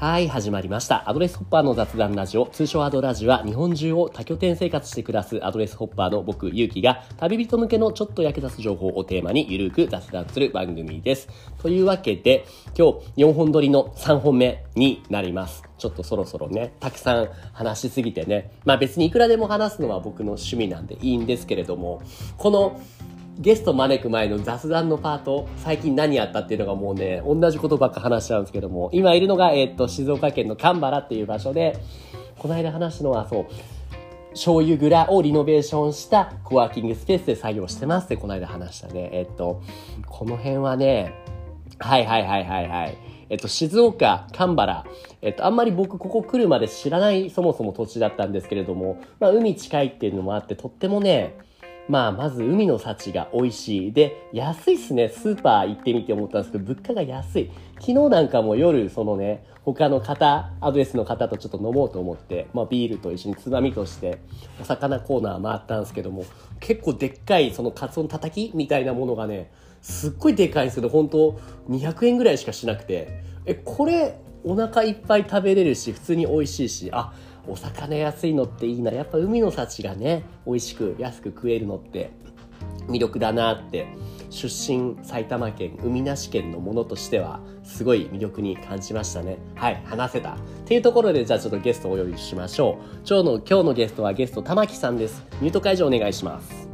はい、始まりました。アドレスホッパーの雑談ラジオ、通称アドラジは日本中を多拠点生活して暮らすアドレスホッパーの僕、ゆうきが旅人向けのちょっと役立つ情報をテーマにゆるく雑談する番組です。というわけで、今日4本撮りの3本目になります。ちょっとそろそろね、たくさん話しすぎてね、まあ別にいくらでも話すのは僕の趣味なんでいいんですけれども、このゲスト招く前の雑談のパート、最近何やったっていうのがもうね、同じことばっか話しちゃうんですけども、今いるのが、えっ、と、静岡県の神原っていう場所で、この間話したのは、そう、醤油蔵をリノベーションしたコワーキングスペースで作業してますってこの間話したね。えっ、と、この辺はね、はいはいはいはいはい。えっと、静岡、神原、えっと、あんまり僕ここ来るまで知らないそもそも土地だったんですけれども、まあ海近いっていうのもあって、とってもね、まあ、まず海の幸が美味しい。で、安いっすね。スーパー行ってみて思ったんですけど、物価が安い。昨日なんかも夜、そのね、他の方、アドレスの方とちょっと飲もうと思って、まあビールと一緒につまみとして、お魚コーナー回ったんですけども、結構でっかい、そのカツオのたたきみたいなものがね、すっごいでかいんですけど、本当200円ぐらいしかしなくて、え、これ、お腹いっぱい食べれるし、普通に美味しいし、あ、お魚安いのっていいな。やっぱ海の幸がね美味しく安く食えるのって魅力だなって。出身埼玉県海なし県のものとしてはすごい魅力に感じましたね。はい話せた。っていうところでじゃあちょっとゲストをお呼びしましょう。今日の今日のゲストはゲスト玉木さんです。ミュート解除お願いします。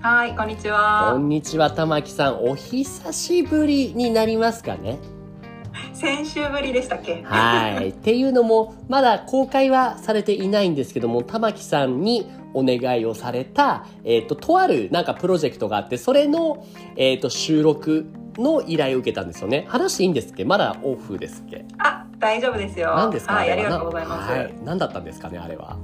はい、こんにちこは。んにちは玉木さん。お久しぶりになりますかね先週ぶりでしたっけ？はい。っていうのも、まだ公開はされていないんですけども、玉木さんにお願いをされた、えっ、と、とあるなんかプロジェクトがあって、それの、えっ、と、収録の依頼を受けたんですよね。話いいんですっけ？まだオフですっけ？あ、大丈夫ですよ。何ですか？はい、ありがとうございます。はい。何だったんですかねあれは。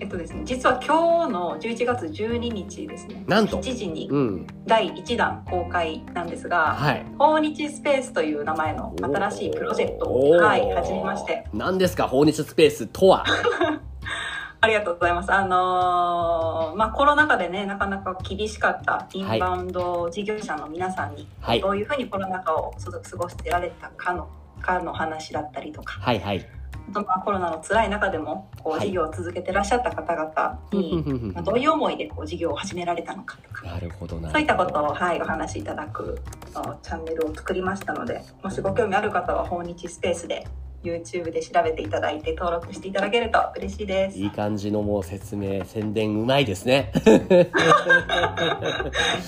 えっとですね、実は今日の11月12日ですね。なんと7時にうん。第1弾公開なんですが、はい。訪日スペースという名前の新しいプロジェクトを、はい、始めまして。何ですか訪日スペースとは？ありがとうございます。あのーまあ、コロナ禍でね、なかなか厳しかったインバウンド事業者の皆さんに、はいど。ういうふうにコロナ禍を過ごしてられたかの、かの話だったりとか、はいはい。あとまあコロナの辛い中でもこうはい事業を続けてらっしゃった方々に、まあどういう思いでこう事業を始められたのかとかなるほどな。そういったことを、はい、お話しいただくあチャンネルを作りましたのでもしご興味ある方は訪日スペースで YouTube で調べていただいて登録していただけると嬉しいです。いい感じのもう説明、宣伝うまいですね。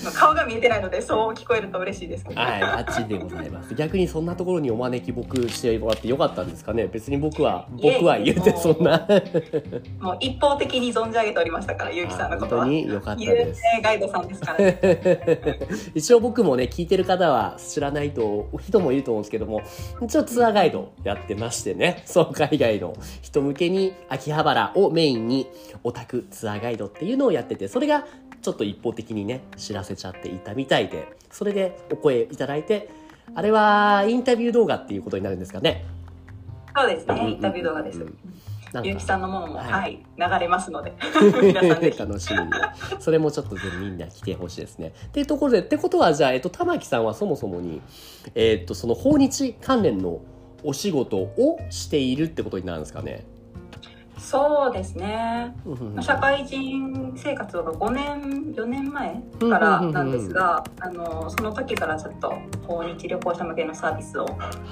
ま あ顔が見えてないのでそう聞こえると嬉しいですけど、はい、あっちでございます。逆にそんなところにお招き僕してもらってよかったんですかね？別に僕は、僕は言うてそんな。もう一方的に存じ上げておりましたからゆうきさんのことは本当。によかった有です。名ガイドさんですから、ね、一応僕もね、聞いてる方は知らないと、人もいると思うんですけども、一応ツアーガイドやってましてね、そう海外の人向けに秋葉原をメインにオタクツアーガイドっていうのをやってて、それがちょっと一方的にね、知らせちゃっていたみたいで、それでお声いただいて、あれはインタビュー動画っていうことになるんですかね。そうですねインタビュー動画です。ゆうきさんのものも、はいはい、流れますので 楽しみに。それもちょっとぜひみんな来てほしいですね。っていうところで、ってことはじゃあ、えっと、玉木さんはそもそもに、えっと、その訪日関連のお仕事をしているってことになるんですかね。そうですね。まあ社会人生活が5年4年前からなんですがあのその時からずっと訪日旅行者向けのサービスを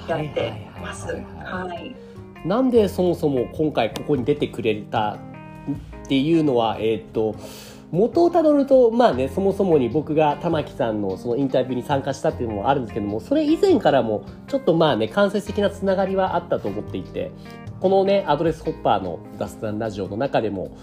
やってます。なんでそもそも今回ここに出てくれたっていうのは、えっと、元をたどると、まあね、そもそもに僕が玉木さんのそのインタビューに参加したっていうのもあるんですけども、それ以前からもちょっとまあね、間接的なつながりはあったと思っていて、このね、アドレスホッパーの雑談ラジオの中でも、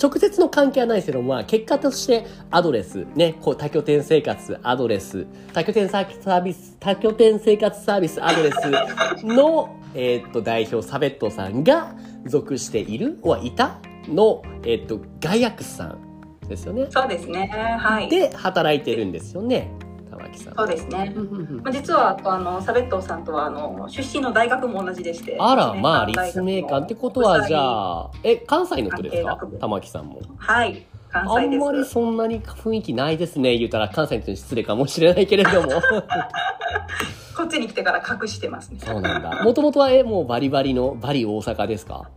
直接の関係はないですけど、まあ、結果として、アドレス、ね、こう、多拠点生活、アドレス、多拠点サービス、多拠点生活サービス、アドレスの、えっと、代表、サベットさんが属している、はいたの、えーっと、ガイアクスさん。ですよね。そうですねはいで、働いてるんですよね、玉木さん。そうですねまあ、実はあのサベットさんとはあの出身の大学も同じでしてあら、まあ、立命館ってことは、じゃあ、え、関西の人ですか？玉木さんも。はい関あんまりそんなに雰囲気ないですね、言うたら関西の人に失礼かもしれないけれども。こっちに来てから隠してますね。そうなんだ。もともとはえ、もうバリバリのバリ大阪ですか？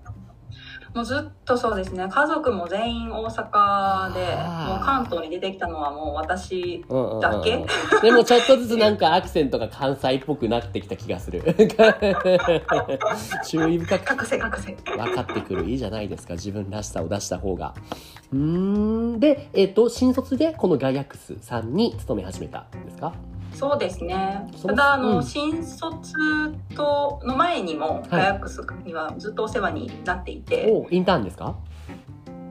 もうずっとそうですね。家族も全員大阪で、もう関東に出てきたのはもう私うんうんうんうんだけ。でもちょっとずつなんかアクセントが関西っぽくなってきた気がする。注意深く隠せ隠せ。分かってくる。いいじゃないですか。自分らしさを出した方が。うーん。で、えっ、と、新卒でこのガイアックスさんに勤め始めたんですか？そうですね。ただ、あの、うん新卒と、の前にも、いガヤックスにはずっとお世話になっていて、おインターンですか？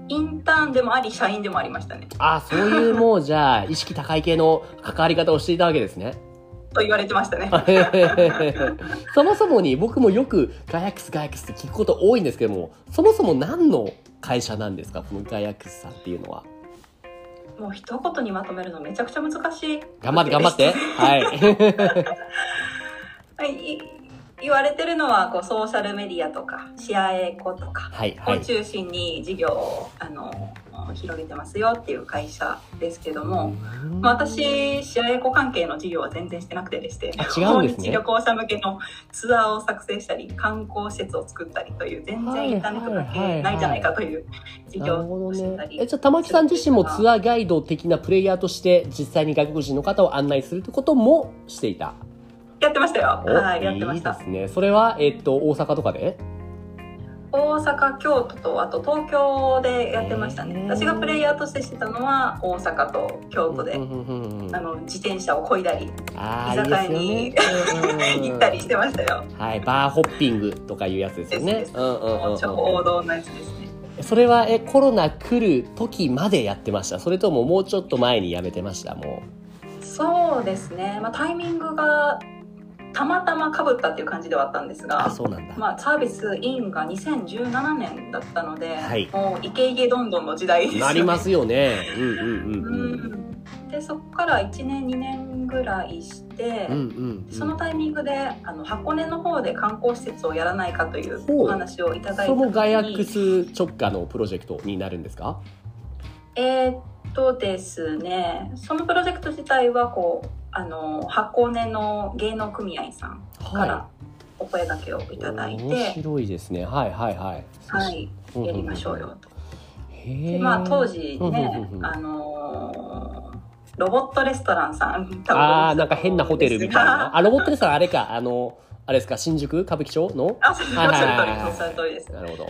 インターンでもあり、社員でもありましたね。あ、そういうもうじゃあ、意識高い系の関わり方をしていたわけですね。と言われてましたね。そもそもに僕もよくガイアックスガイアックスって聞くこと多いんですけども、そもそも何の会社なんですか？このガイアックスさんっていうのは。もう一言にまとめるのめちゃくちゃ難しい。頑張って頑張って。はい。はい。い言われてるのは、こう、ソーシャルメディアとか、シアエコとか。を中心に事業を、あの、広げてますよっていう会社ですけども、まあ、私、シアエコ関係の事業は全然してなくてでして、あ違うんですね訪日旅行者向けのツアーを作成したり、観光施設を作ったりという、全然インターネット関係ないんじゃないかという事業をしてたり。。ねえ、じゃあ玉木さん自身もツアーガイド的なプレイヤーとして実際に外国人の方を案内するってこともしていた？やってましたよ。おはい、やってましたいいで。すね。それは、えっと、大阪とかで？大阪、京都と、あと東京でやってましたね。私がプレイヤーとしてしてたのは、大阪と京都で、あの、自転車を漕いだり、居酒屋にね 行ったりしてましたよ。はい、バーホッピングとかいうやつですよねです。ですうんうんうんもう超王道のやつですね。それはえコロナ来る時までやってました？それとももうちょっと前にやめてました？もそうですね。まあ、タイミングがたまたま被ったっていう感じではあったんですが、そうなんだ、まあ、サービスインが2017年だったので、はい。もうイケイケどんどんの時代ですよね。なりますよね。うんうんううん。ん。でそこから1年2年ぐらいして、うんうんうん。そのタイミングであの箱根の方で観光施設をやらないかというお話をいただいたその時ガイアックにス直下のプロジェクトになるんですか？えーっとですねそのプロジェクト自体はこうあの箱根の芸能組合さんからはお声掛けをいただい面て、白いですね。はいはいはい。はい、やりましょうよ。と。でまあ当時ねあのーロボットレストランさんあーなんか変なホテルみたいな。ああロボットレストランあれか。あのあれですか。新宿？歌舞伎町の？あそうおっしはいはいはいゃる通りです。おっしゃる通りです。なるほど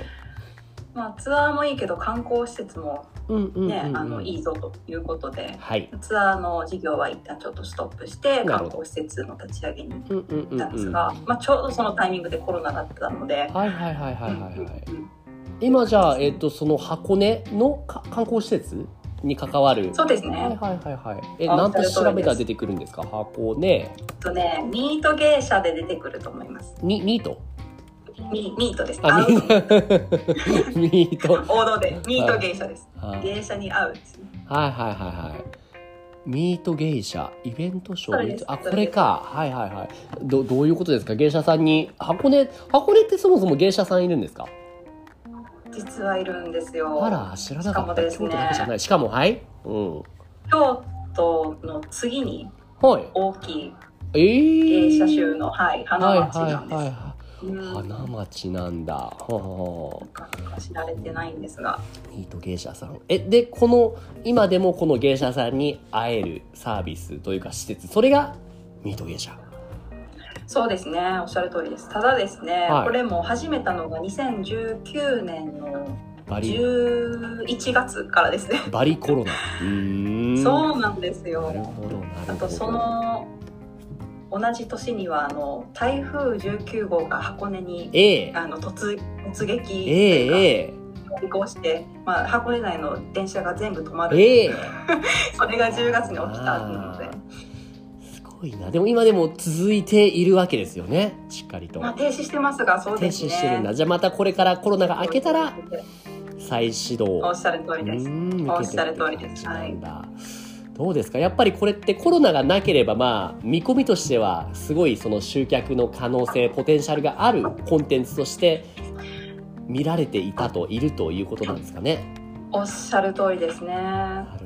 まあツアーもいいけど観光施設もね、あのいいぞということではい。ツアーの事業は一旦ちょっとストップして観光施設の立ち上げに行ったんですうんが、まあ、ちょうどそのタイミングでコロナだったので、はいはいはいはいはいはい。今じゃあ、えっと、その箱根のか観光施設に関わる。そうですね、はいはいはいはい。えあなんておっしゃる通りです調べたら出てくるんですか？箱根。とねミート芸者で出てくると思います。にミート？ミミートです。あミート。王道でミート芸者です。はい。芸者に合うですね。はいはいはいはい。ミート芸者イベントショーあこれか。はいはいはい。どどういうことですか？芸者さんに箱根箱根ってそもそも芸者さんいるんですか？実はいるんですよ。あら知らなかった、です京都だけじゃねない。しかもはい？うん。京都の次にはい。大きいえー、芸者州の、はい、花町なんです、はいはいはいうん花町なんだ。はあ知られてないんですがミート芸者さん。え、で、この、今でもこの芸者さんに会えるサービスというか施設、それがミート芸者。そうですねおっしゃる通りですただですね、はいこれも始めたのが2019年のバリ、11月からですねバリコロナ。うーん。そうなんですよなるほど、なるほど。あとその同じ年にはあの台風19号が箱根にええあの突突撃とえいうかええ飛行して、まあ、箱根内の電車が全部止まえる、ええ それが10月に起きたのであ、すごいな。でも今でも続いているわけですよね。しっかりと。まあ、停止してますがそう停ですね止してるんだ。じゃあまたこれからコロナが明けたら再始動。おっしゃる通りですうんおっしゃる通りです向けてって感じなんだどうですか？やっぱりこれってコロナがなければまあ見込みとしてはすごいその集客の可能性ポテンシャルがあるコンテンツとして見られていたといるということなんですかね？おっしゃる通りですね。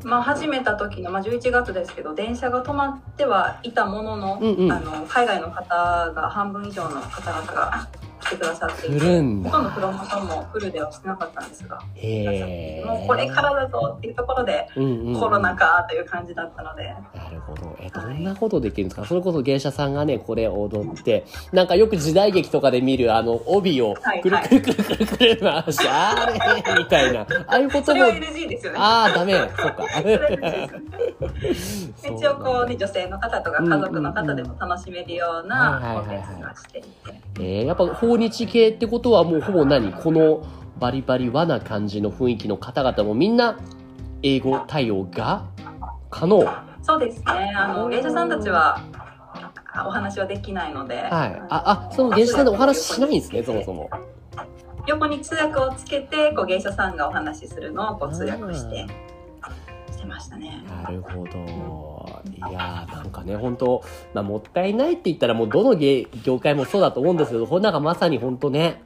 まあ始めた時の、まあ、11月ですけど電車が止まってはいたものの,、うんうんあの海外の方が半分以上の方々が来てくださってい来てるんだほとんどプロモーションもフルではしてなかったんですが、もうこれからだぞっていうところで、うんうんうんコロナかという感じだったので。なるほど。え、どんなことできるんですか？それこそ芸者さんがね、これ踊って、なんかよく時代劇とかで見るあの、帯をはいくるくるくるくるくる回して、あれみたいな。ああいうこともね。ああ、ダメ。そうか。一応こうね、女性の方とか家族の方でも楽しめるよううんなコンテンツがしていて。えー、やっぱ訪日系ってことはもうほぼ何？このバリバリ和な感じの雰囲気の方々もみんな英語対応が可能？はい。そうですね。あの、芸者さんたちは、あお話はできないので、あ、あ、その芸者さんでお話ししないんですね、そもそも。横に通訳をつけて、こう芸者さんがお話しするのをこう通訳して、してましたね。なるほど。いやーなんかね、本当まあ、もったいないって言ったらもうどの芸業界もそうだと思うんですけど、なんかまさに本当ね、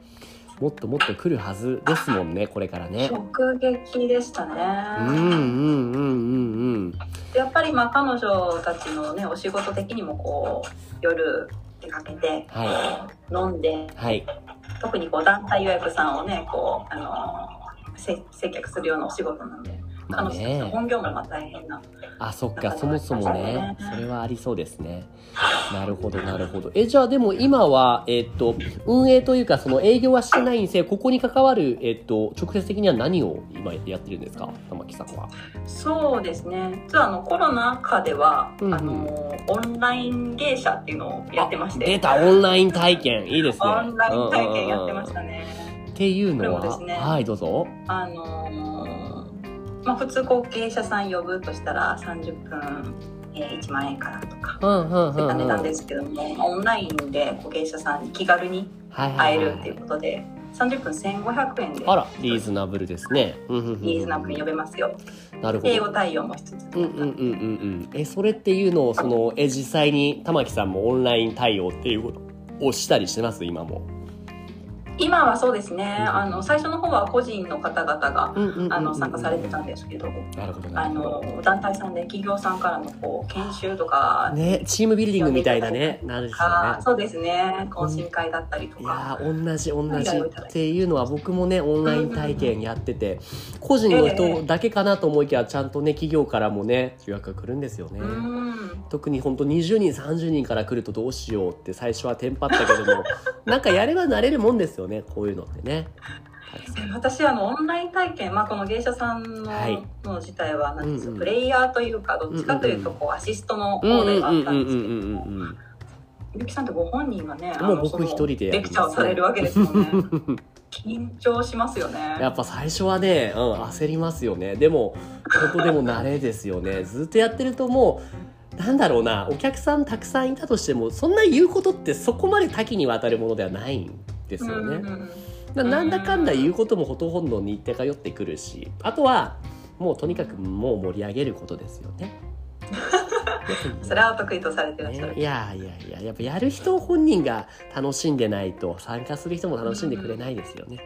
もっともっと来るはずですもんね、これからね。直撃でしたね。うんうんうんうんうん。やっぱりまあ彼女たちのね、お仕事的にもこう、夜出かけて、は飲んで、はい。特にこう団体予約さんをね、こう、あのせ接客するようなお仕事なんで、まあね。本業もまあ大変な。あ、そっか、そもそもね、それはありそうですね。なるほど、なるほど。え、じゃあでも今は、えっと、運営というか、その営業はしてないんですよ。ここに関わる、えっと、直接的には何を今やってるんですか？玉木さんは。そうですね。実はあのコロナ禍では、うんうんあのオンライン芸者っていうのをやってまして、出た、オンライン体験。いいですね。オンライン体験やってましたね。ね。っていうのは、ねはい、どうぞ。あのーまあ普通こう芸者さん呼ぶとしたら30分、えー1万円からとか。うん、うん、うん。そういった値段うんですけども、まあオンラインでこう芸者さんに気軽にはい、はい。会えるっていうことで、30分1500円であら、リーズナブルですね。うんうんうんリーズナブルに呼べますよ。なるほど。英語対応もしつつ。うんうんうんうんうん。え、それっていうのを、その、え、実際に玉木さんもオンライン対応っていうことをしたりしてます？今も。今はそうですね、あの最初の方は個人の方々が参加されてたんですけど、あ。の団体さんで企業さんからのこう研修とかね、チームビルディングみたいなね、なるんですよね。あそうですね。懇親会だったりといか、やー同じ同じっていうのは僕もねオンライン体験やってて個人の人だけかなと思いきやちゃんとね企業からもね予約が来るんですよね。うん。特に本当20人30人から来るとどうしようって最初はテンパったけども なんかやれば慣れるもんですよねこういうのってね。私あのオンライン体験、まあ、この芸者さんの,、はい。の自体はなんですうんうん。プレイヤーというかどっちかというとこうアシストの方ではあったんですけどんうんゆきさんってご本人がねあもう僕一人でレクチャーをされるわけですもんね。緊張しますよね。やっぱ最初はね、うん、焦りますよね。でも本当でも慣れですよね。ずっとやってるともうなんだろうなお客さんたくさんいたとしてもそんな言うことってそこまで多岐にわたるものではないんですよね。うんうんうん。ななんだかんだ言うこともほとんど似て通ってくるしあとはもうとにかくもう盛り上げることですよね。それは得意とされてらっしゃる、ねいやいやいややっぱやる人本人が楽しんでないと参加する人も楽しんでくれないですよね。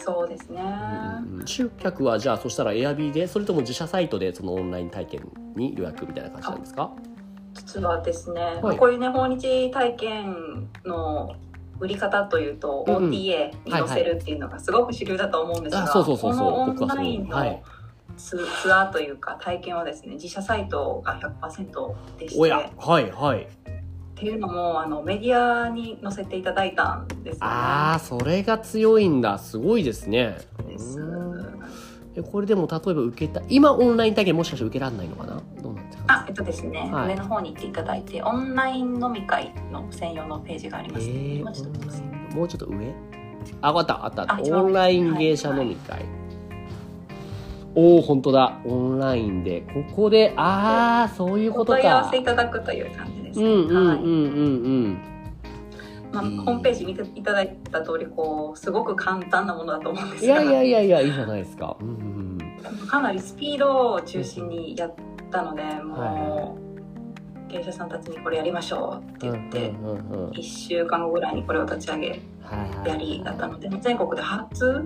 そうですね、うん集客はじゃあそしたらエアビーでそれとも自社サイトでそのオンライン体験に予約みたいな感じなんですか？実はですね、はい。こういうね訪日体験の売り方というと、OTA に載せるっていうのがすごく主流だと思うんですが、あそうそうそうそう。このオンラインはい。のツ,、ツアーというか体験はですね自社サイトが100%でして。おやはいはい。っていうのもあのメディアに載せていただいたんですよね。ああそれが強いんだ。すごいですね。です。これでも例えば受けた今オンライン体験もしかして受けられないのかな？あえっとですね、はい。上の方に行っていただいてオンライン飲み会の専用のページがありえます、ー、もうちょっとです。ねもうちょっと上？あわかったあった。オンライン芸者飲み会、おお本当だ。オンラインで。ここでああそういうおことか。問い合わせいただくという感じですね。うんうんうんはいうん。うんまあ、いいホームページ見ていただいた通りこうすごく簡単なものだと思うんですが。いやいやいやいやいいじゃないですか。うんうん。かなりスピードを中心にやったのでもう、芸者さんたちにこれやりましょうって言って、うんうんうんうん。1週間後ぐらいにこれを立ち上げやりだったので全国で初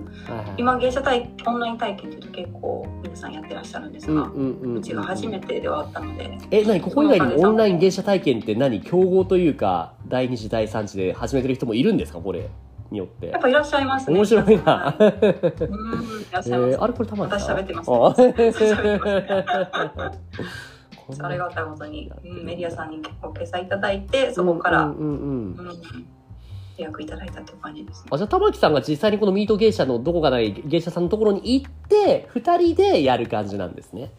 今芸者体オンライン体験っていうと結構皆さんやってらっしゃるんですが、うちが初めてではあったのでえ、何ここ以外にもオンライン芸者体験って何競合というか、第二次、第三次で始めてる人もいるんですかこれ？によって。やっ。ぱいらっしゃいますね。面白いな。うん。いらっしゃいます、ー、あれこれたま私喋ってますあありがたいことに、うん、メディアさんに結構掲載いただいてそこから、うんうん。うんうんうん、予約いただいたという感じですね。あじゃあ玉木さんが実際にこのミート芸者のどこかない芸者さんのところに行って2人でやる感じなんですね。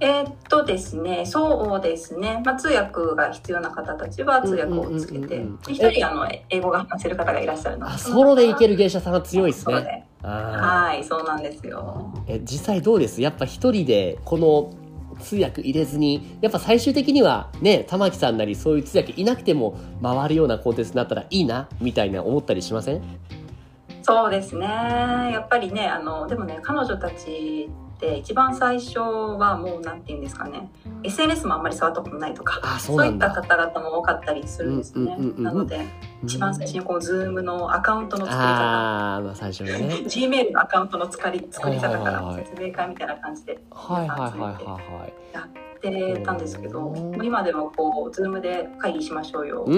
えーっとですねそうですね、まあ、通訳が必要な方たちは通訳をつけてうんうん。うん人あの英語が話せる方がいらっしゃるのあソロでいけるる芸者さんが強いですね。はいそうなんですよ。ーえ実際どうです？やっぱ一人でこの通訳入れずにやっぱ最終的にはね玉木さんなりそういう通訳いなくても回るようなコンテンツになったらいいなみたいな思ったりしません？そうですね。やっぱりねあのでもね彼女たちって一番最初はもうなんて言うんですかね。SNS もあんまり触ったことないとかあそうそうない。った方々も多かったりするんですね、なので一番最初にこう Zoom のアカウントの作り方ああまあ最初にね。Gmail のアカウントの作り作り方からはい説明会みたいな感じで。やってたんですけど、今でもこう Zoom で会議しましょうよ、う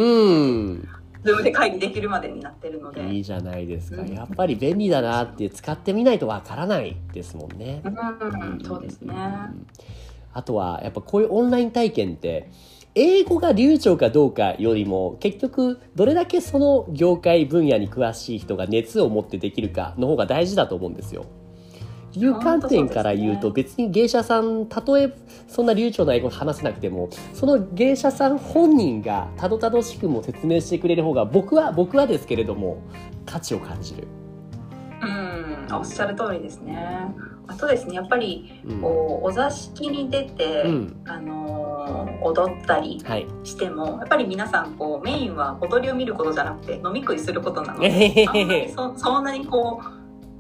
ーん。Zoom で会議できるまでになってるので、いいじゃないですか。うんやっぱり便利だなって使ってみないとわからないですもんね。うん、そうですね。あとはやっぱこういうオンライン体験って英語が流暢かどうかよりも結局どれだけその業界分野に詳しい人が熱を持ってできるかの方が大事だと思うんですよ。いう観点から言うと別に芸者さんたとえそんな流暢な英語を話せなくてもその芸者さん本人がたどたどしくも説明してくれる方が僕は僕はですけれども価値を感じる。うん、おっしゃる通りですね。あとですね、やっぱりうんこうお座敷に出て、うんあのー踊ったりはい。しても、やっぱり皆さんこうメインは踊りを見ることじゃなくて飲み食いすることなので、あんまりへそそんなにこう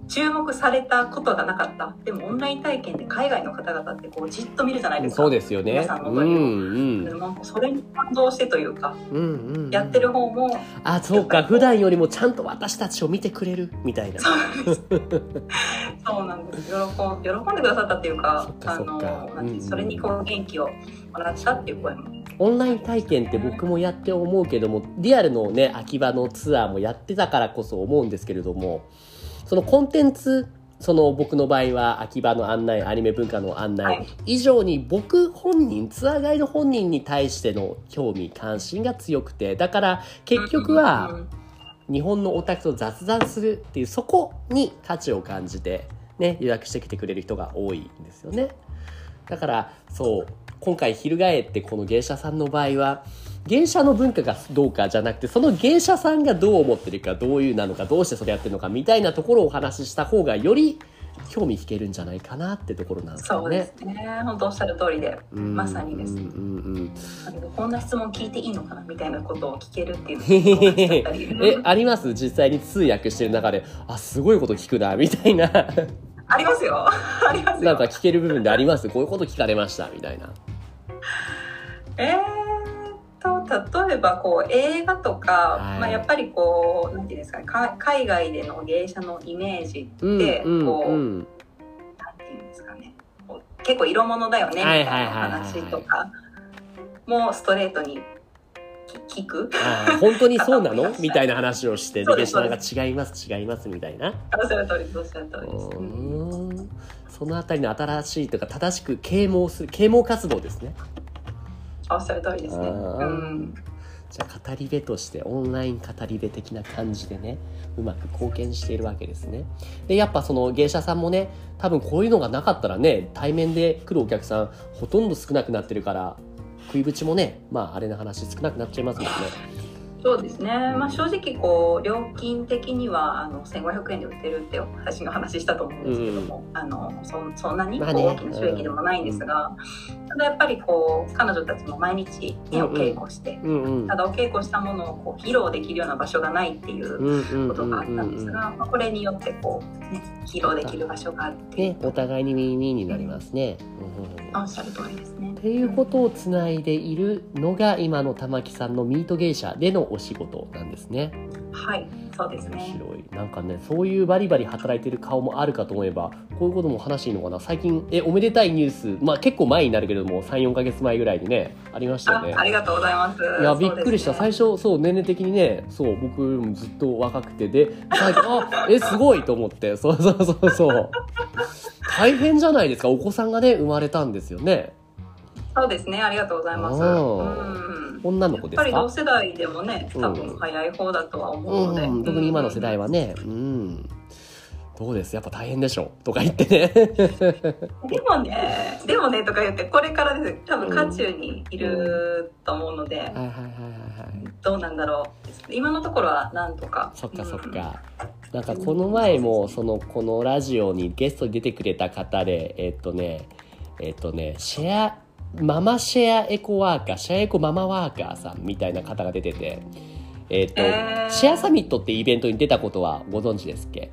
注目されたことがなかった。でもオンライン体験で海外の方々ってこうじっと見るじゃないですか。そうですよね皆。さんのうんうんそれに感動してというか、うんうんうんやってる方もあそうか普段よりもちゃんと私たちを見てくれる？みたいなそうなんです。そうなんです。喜ん喜んでくださったっていうかあのなんてうんうんそれにこう元気をもらったっていう声も。オンライン体験って僕もやって思うけどもリアルのね秋葉のツアーもやってたからこそ思うんですけれどもそのコンテンツその僕の場合は秋葉の案内アニメ文化の案内はい。以上に僕本人ツアーガイド本人に対しての興味関心が強くてだから結局は、日本のオタクと雑談するっていうそこに価値を感じて、ね、予約してきてくれる人が多いんですよね。だからそう今回翻ってこの芸者さんの場合は芸者の文化がどうかじゃなくてその芸者さんがどう思ってるかどういうなのかどうしてそれやってるのかみたいなところをお話しした方がより興味引けるんじゃないかなってところなんですそうで。すね。本当おっしゃる通りで、うんまさにですうんうんうんこんな質問聞いていいのかなみたいなことを聞けるっていうのえあります実際に通訳してる中であすごいこと聞くなみたいなありますよ。ありますよ。なんか聞ける部分でありますこういうこと聞かれましたみたいな。えー例えばこう映画とか、はい。まあやっぱりこうなんていうんですかねか海外での芸者のイメージうんでうん。こううんなんていうんですかね。こう結構色物だよねみたいな話とかもストレートに聞聞く本当にそうなの？みたいな話をしてですでゲシュナが違います違いますみたいな。おっしゃる通りおっしゃる通り。です。そのあたりの新しいとか正しく啓蒙する啓蒙活動ですね。おっしゃる通りですね。うんじゃあ語り部としてオンライン語り部的な感じでねうまく貢献しているわけですね。でやっぱその芸者さんもね多分こういうのがなかったらね対面で来るお客さんほとんど少なくなってるから食いぶちもねまああれな話少なくなっちゃいますもんね。そうですね、まあ、正直こう料金的にはあの1500円で売ってるって私の話したと思うんですけども、うん、あのそそんなに大きな収益でもないんですが、うん、ただやっぱりこう彼女たちも毎日絵を稽古して、うんうん、ただお稽古したものをこう披露できるような場所がないっていうことがあったんですが、まあ、これによってこう、ね、披露できる場所があるって。ね、お互いに耳になりますね。おっしゃる通りですね。っていうことをつないでいるのが今の玉木さんのミート芸者でのお仕事なんですね。はいそうですね。面白い。なんかねそういうバリバリ働いてる顔もあるかと思えばこういうことも話していいのかな。最近えおめでたいニュース。まあ結構前になるけれども34か月前ぐらいにねありましたよね。ありがとうございます。いやびっくりした、ね、最初そう年齢的にねそう僕もずっと若くて。で最初あえすごいと思って。そうそうそうそう。大変じゃないですか。お子さんがね生まれたんですよねそうですね。ありがとうございます。うん。女の子ですか？やっぱり同世代でもね多分早い方だとは思うので、うんうん、特に今の世代はね。うん。どうです？やっぱ大変でしょとか言ってね。でもねでもねとか言ってこれからです。多分渦中にいると思うので、どうなんだろう。今のところはなんとか。そっかそっか、なんかこの前もそのこのラジオにゲストに出てくれた方でえっとねえっとねシェアママシェアエコワーカー、シェアエコママワーカーさんみたいな方が出てて、えっ、ー、と、えー、シェアサミットってイベントに出たことはご存知ですっけ？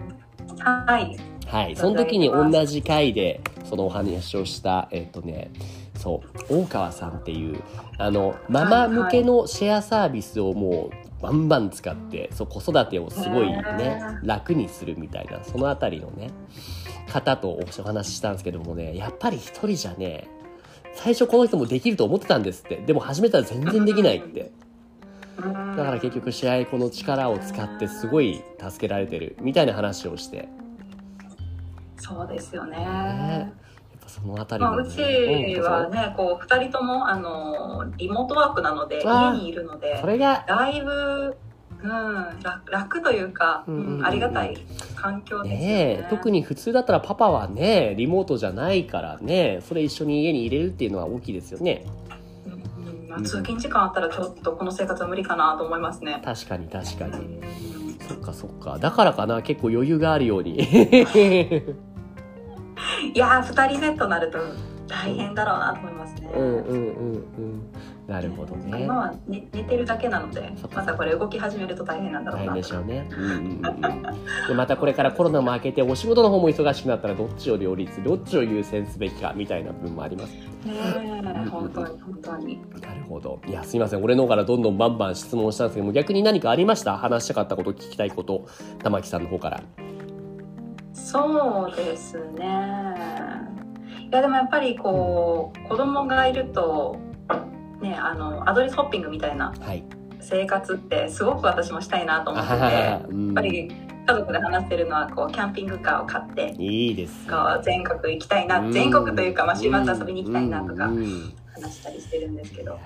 はい。はい。その時に同じ回で、そのお話をした、えっ、ー、とね、そう、大川さんっていう、あの、ママ向けのシェアサービスをもう、バンバン使って、そう、子育てをすごいね、楽にするみたいな、そのあたりのね、方とお話ししたんですけどもね、やっぱり一人じゃね、最初この人もできると思ってたんですって。でも始めたら全然できないって。だから結局試合この力を使ってすごい助けられてるみたいな話をして。そうですよね。ねやっぱそのあたり、ね、まあ、うちはね、こう二人ともあのリモートワークなので家にいるので、それがだいぶうん、楽というか、うんありがたい環境ですねね特に普通だったらパパはねリモートじゃないからねそれ一緒に家に入れるっていうのは大きいですよね。うんまあ、通勤時間あったらちょっとこの生活は無理かなと思いますね。確かに確かに。そっかそっかだからかな結構余裕があるように。いやー2人目となると大変だろうなと思いますね。うんうんうんうんなるほどね。今は寝寝てるだけなので、またこれ動き始めると大変なんだろうな。大変でしょうね。うんうんうん、でまたこれからコロナも明けてお仕事の方も忙しくなったらどっちを両立、どっちを優先すべきかみたいな部分もあります。ねえ、本当に本当に。なるほど。いやすみません、俺の方からどんどんバンバン質問したんですけども、逆に何かありました？話したかったこと、聞きたいこと、玉木さんの方から。そうですね。いやでもやっぱりこう、子供がいるとね、あのアドレスホッピングみたいな生活ってすごく私もしたいなと思ってて、やっぱり家族で話してるのはこうキャンピングカーを買っていいですこう全国行きたいな、全国というか、まあ、週末遊びに行きたいなとか話したりしてるんですけど。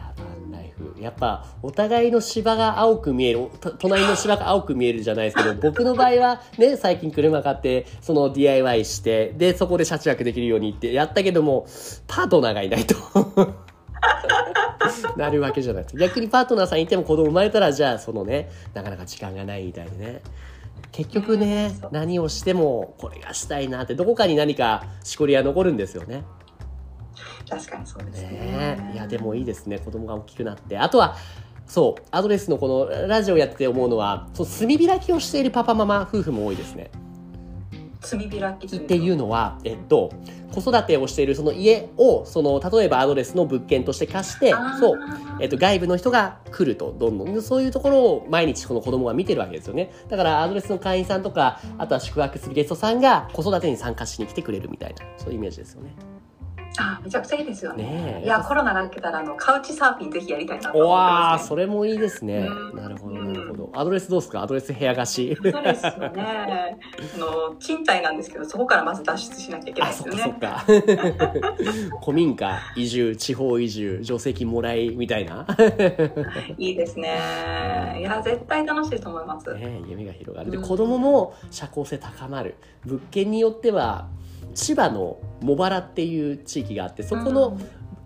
やっぱお互いの芝が青く見える。隣の芝が青く見えるじゃないですけど 僕の場合はね最近車買ってその DIY してでそこで車中泊できるようにってやったけどもパートナーがいないと。なるわけじゃない逆にパートナーさんいても子供生まれたらじゃあそのねなかなか時間がないみたいでね。結局ね何をしてもこれがしたいなってどこかに何かしこりは残るんですよね確かにそうですね。ね。いやでもいいですね。子供が大きくなって。あとはそうアドレスのこのラジオやってて思うのはそう炭開きをしているパパママ夫婦も多いですね。炭開きっていうのは、えっと、子育てをしているその家をその例えばアドレスの物件として貸してそう、えっと、外部の人が来るとどんどん。そういうところを毎日この子供が見てるわけですよね。だからアドレスの会員さんとかあとは宿泊するゲストさんが子育てに参加しに来てくれるみたいなそういうイメージですよね。あめちゃくちゃいいですよね。ねいやコロナが明けたらあのカウチサーフィンぜひやりたいなと思ってます、ね、それもいいですね。なるほどなるほど。アドレスどうですか？アドレス部屋貸し。そうですよね。あの賃貸なんですけどそこからまず脱出しなきゃいけないですよね。そっか 古民家移住地方移住助成金もらいみたいな。いいですね。いや絶対楽しいと思います。ね夢が広がる。で、うん、子供も社交性高まる。物件によっては千葉の茂原っていう地域があってそこの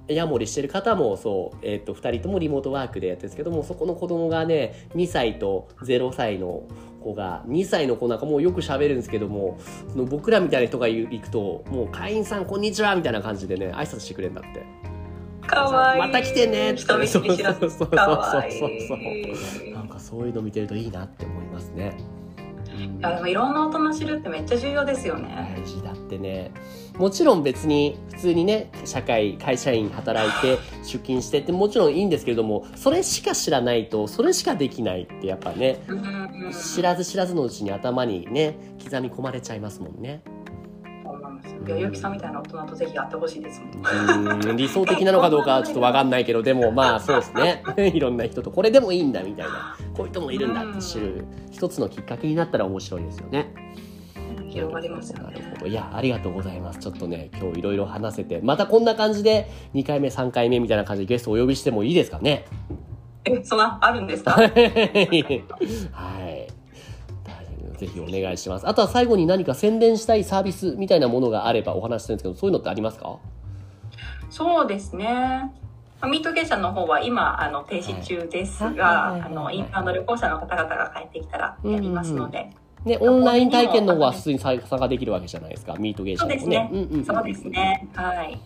ヤモリしてる方もそう、えー、と2人ともリモートワークでやってるんですけどもそこの子供がね2歳と0歳の子が2歳の子なんかもうよく喋るんですけどもその僕らみたいな人が行くともう会員さんこんにちはみたいな感じでね挨拶してくれるんだって。かわいい。また来てね。人見知り知らず。そうそうそうそうかわいそう。い。なんかそういうの見てるといいなって思いますね。いやでもいろんな大人知るってめっちゃ重要ですよね。大事だってね。もちろん別に普通にね社会会社員働いて出勤してってもちろんいいんですけれどもそれしか知らないとそれしかできないってやっぱねうんうんうん。知らず知らずのうちに頭にね刻み込まれちゃいますもんねいやゆうきさんみたいな大人とぜひ会ってほしいですもん理想的なのかどうかはちょっと分かんないけどでもまあ そうですね いろんな人とこれでもいいんだみたいなこういう人もいるんだって知る一つのきっかけになったら面白いですよね。広がりますよなるねほど。いや、ありがとうございます。ちょっとね、今日いろいろ話せて、またこんな感じで、2回目、3回目みたいな感じでゲストお呼びしてもいいですかね？えそんなあるんですか？はい。ぜひお願いします。あとは最後に何か宣伝したいサービスみたいなものがあればお話しするんですけど、そういうのってありますか？そうですね。まあミート芸者の方は今あの停止中ですがあのインバウンド旅行者の方々が帰ってきたらやりますので、ね、オンライン体験の方は普通に参加できるわけじゃないですか。ミートゲーションもそうですね。うんうんん。そうですね。はい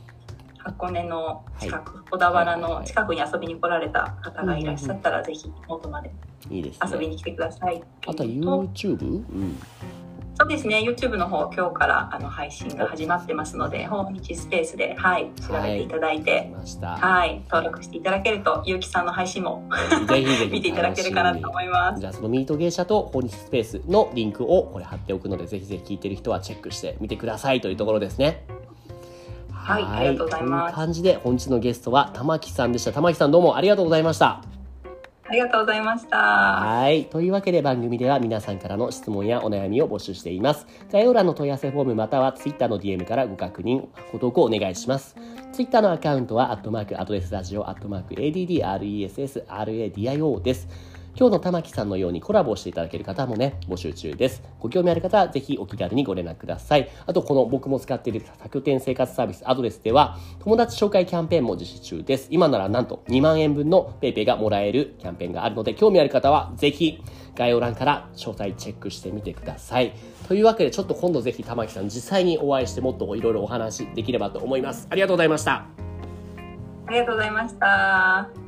箱根の近く、小田原の近くに遊びに来られた方がいらっしゃったら、ぜひ元まで。遊びに来てくださいあとはっていうのと YouTube? うん。そうですね YouTube の方今日からあの配信が始まってますので訪日スペースではい調べていただい来てました。はい、登録していただけるとゆうきさんの配信もぜひぜひ 見ていただけるかなと思いますじゃあそのミート芸者と訪日スペースのリンクをこれ貼っておくのでぜひぜひ聞いてる人はチェックしてみてくださいというところですね。はいありがとうございます感じで本日のゲストは玉木さんでした。玉木さんどうもありがとうございました。ありがとうございましたはい。というわけで番組では皆さんからの質問やお悩みを募集しています。概要欄の問い合わせフォームまたは Twitter の DM からご確認、ご投稿お願いします。Twitter のアカウントは、アットマーク、アドレスラジオ、アットマーク、ADDRESSRADIO です。今日の玉木さんのようにコラボしていただける方もね、募集中です。ご興味ある方はぜひお気軽にご連絡ください。あと、この僕も使っている多拠点生活サービスアドレスでは、友達紹介キャンペーンも実施中です。今ならなんと2万円分の PayPay がもらえるキャンペーンがあるので、興味ある方はぜひ概要欄から詳細チェックしてみてください。というわけで、ちょっと今度ぜひ玉木さん実際にお会いしてもっといろいろお話できればと思います。ありがとうございました。ありがとうございました